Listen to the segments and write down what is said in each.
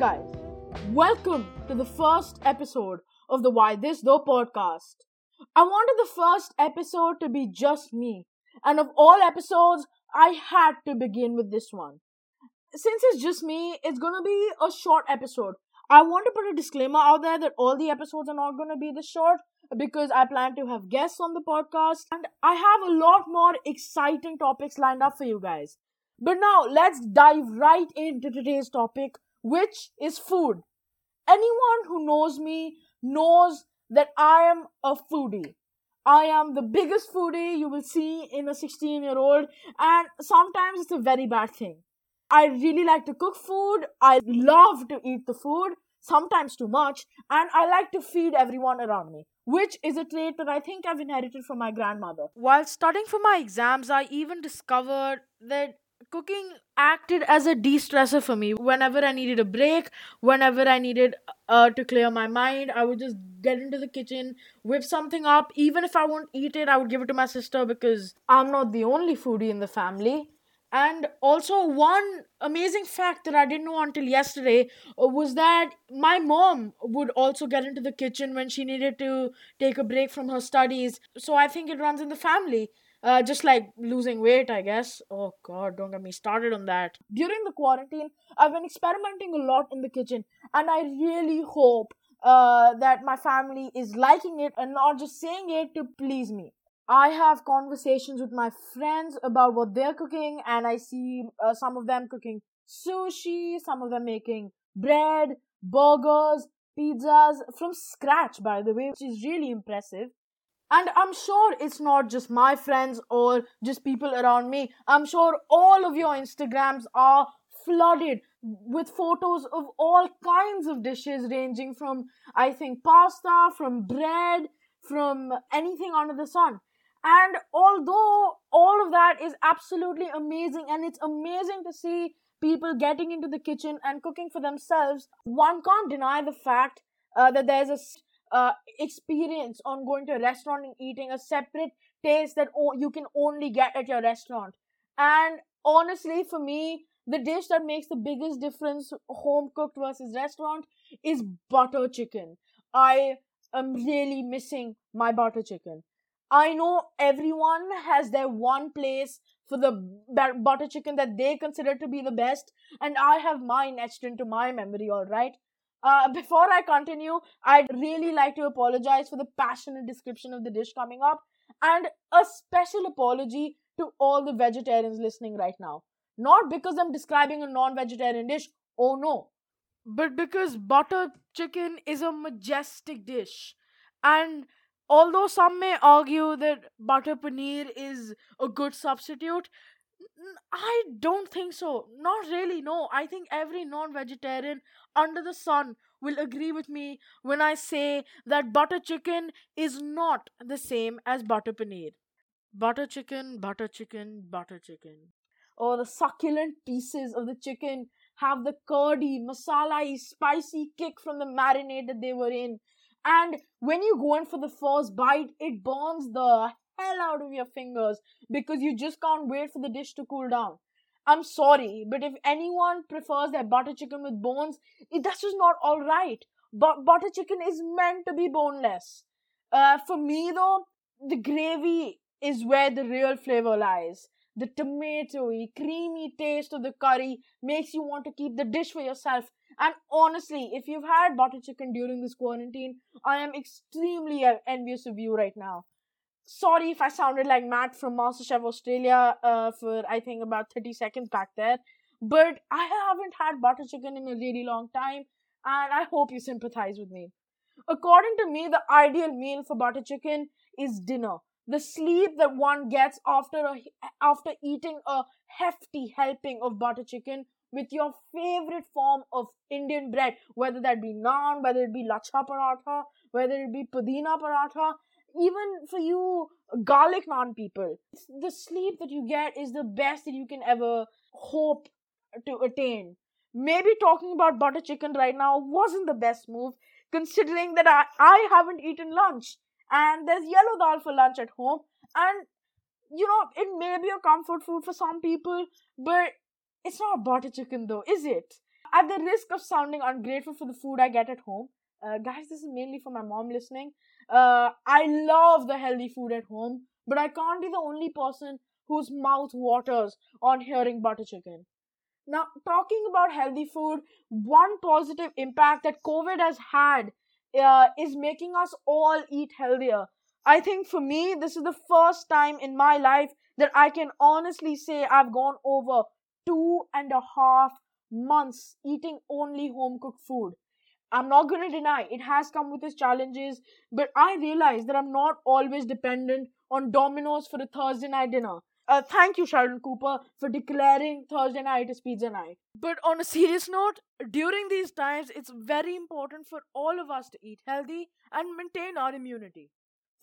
guys, welcome to the first episode of the Why This Though podcast. I wanted the first episode to be just me, and of all episodes, I had to begin with this one. Since it's just me, it's gonna be a short episode. I want to put a disclaimer out there that all the episodes are not gonna be this short because I plan to have guests on the podcast, and I have a lot more exciting topics lined up for you guys. But now let's dive right into today's topic, which is food. Anyone who knows me knows that I am a foodie. I am the biggest foodie you will see in a 16 year old, and sometimes it's a very bad thing. I really like to cook food, I love to eat the food, sometimes too much, and I like to feed everyone around me, which is a trait that I think I've inherited from my grandmother. While studying for my exams, I even discovered that cooking acted as a de-stressor for me. Whenever i needed a break whenever i needed uh, to clear my mind i would just get into the kitchen whip something up. Even if i won't eat it i would give it to my sister because i'm not the only foodie in the family. And also one amazing fact that i didn't know until yesterday uh, was that my mom would also get into the kitchen when she needed to take a break from her studies. So i think it runs in the family uh, just like losing weight, I guess. Oh god, don't get me started on that. During the quarantine, I've been experimenting a lot in the kitchen, and I really hope uh, that my family is liking it and not just saying it to please me. I have conversations with my friends about what they're cooking, and I see uh, some of them cooking sushi, some of them making bread, burgers, pizzas from scratch, by the way, which is really impressive. And I'm sure it's not just my friends or just people around me. I'm sure all of your Instagrams are flooded with photos of all kinds of dishes, ranging from, I think, pasta, from bread, from anything under the sun. And although all of that is absolutely amazing, and it's amazing to see people getting into the kitchen and cooking for themselves, one can't deny the fact uh, that there's a uh, experience on going to a restaurant and eating a separate taste that o- you can only get at your restaurant. And honestly, for me, the dish that makes the biggest difference, home cooked versus restaurant, is butter chicken. I am really missing my butter chicken. I know everyone has their one place for the butter chicken that they consider to be the best, and I have mine etched into my memory, alright? Uh, before I continue, I'd really like to apologize for the passionate description of the dish coming up and a special apology to all the vegetarians listening right now. Not because I'm describing a non vegetarian dish, oh no, but because butter chicken is a majestic dish. And although some may argue that butter paneer is a good substitute, I don't think so. Not really, no. I think every non vegetarian under the sun will agree with me when I say that butter chicken is not the same as butter paneer. Butter chicken, butter chicken, butter chicken. Oh, the succulent pieces of the chicken have the curdy, masala spicy kick from the marinade that they were in. And when you go in for the first bite, it burns the hell out of your fingers because you just can't wait for the dish to cool down. I'm sorry, but if anyone prefers their butter chicken with bones, it, that's just not all right. But butter chicken is meant to be boneless. Uh, for me, though, the gravy is where the real flavor lies. The tomatoey, creamy taste of the curry makes you want to keep the dish for yourself. And honestly, if you've had butter chicken during this quarantine, I am extremely envious of you right now sorry if I sounded like Matt from MasterChef Australia uh, for I think about 30 seconds back there. But I haven't had butter chicken in a really long time, and I hope you sympathize with me. According to me, the ideal meal for butter chicken is dinner. The sleep that one gets after a, after eating a hefty helping of butter chicken with your favorite form of Indian bread, whether that be naan, whether it be lachha paratha, whether it be pudina paratha, even for you garlic naan people the sleep that you get is the best that you can ever hope to attain. Maybe talking about butter chicken right now wasn't the best move considering that i, I haven't eaten lunch and there's yellow dal for lunch at home and you know it may be a comfort food for some people but it's not butter chicken though is it? At the risk of sounding ungrateful for the food I get at home, uh, guys, this is mainly for my mom listening. Uh, I love the healthy food at home, but I can't be the only person whose mouth waters on hearing butter chicken. Now, talking about healthy food, one positive impact that COVID has had uh, is making us all eat healthier. I think for me, this is the first time in my life that I can honestly say I've gone over two and a half months eating only home cooked food. I'm not going to deny it has come with its challenges, but I realize that I'm not always dependent on Domino's for a Thursday night dinner. Uh, thank you, Sheldon Cooper, for declaring Thursday night as pizza night. But on a serious note, during these times, it's very important for all of us to eat healthy and maintain our immunity.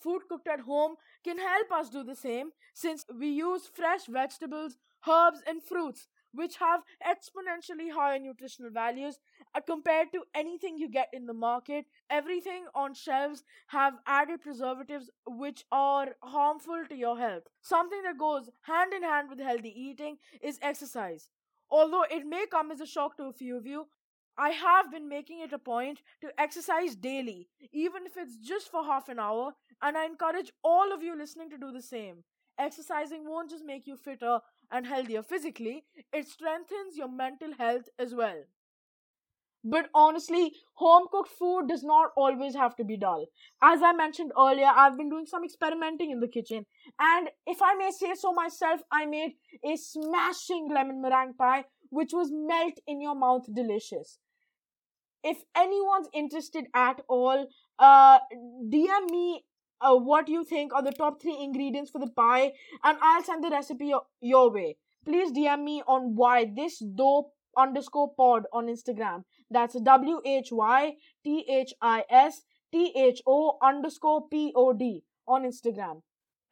Food cooked at home can help us do the same since we use fresh vegetables, herbs, and fruits which have exponentially higher nutritional values uh, compared to anything you get in the market. Everything on shelves have added preservatives which are harmful to your health. Something that goes hand in hand with healthy eating is exercise. Although it may come as a shock to a few of you, I have been making it a point to exercise daily, even if it's just for half an hour, and I encourage all of you listening to do the same. Exercising won't just make you fitter and healthier physically, it strengthens your mental health as well. But honestly, home cooked food does not always have to be dull. As I mentioned earlier, I've been doing some experimenting in the kitchen, and if I may say so myself, I made a smashing lemon meringue pie which was melt in your mouth delicious. If anyone's interested at all, uh, DM me uh, what you think are the top three ingredients for the pie, and I'll send the recipe your, your way. Please DM me on why this dope underscore pod on Instagram. That's W H Y T H I S T H O underscore P O D on Instagram.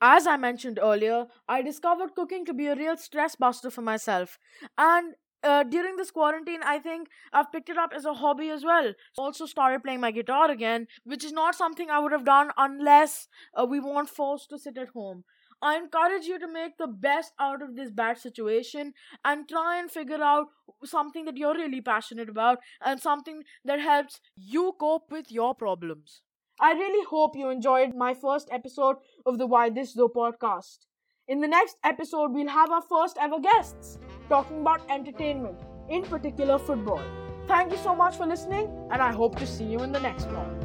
As I mentioned earlier, I discovered cooking to be a real stress buster for myself. And uh, during this quarantine, I think I've picked it up as a hobby as well. Also started playing my guitar again, which is not something I would have done unless uh, we weren't forced to sit at home. I encourage you to make the best out of this bad situation and try and figure out something that you're really passionate about and something that helps you cope with your problems. I really hope you enjoyed my first episode of the Why This Though podcast. In the next episode, we'll have our first ever guests talking about entertainment, in particular football. Thank you so much for listening, and I hope to see you in the next one.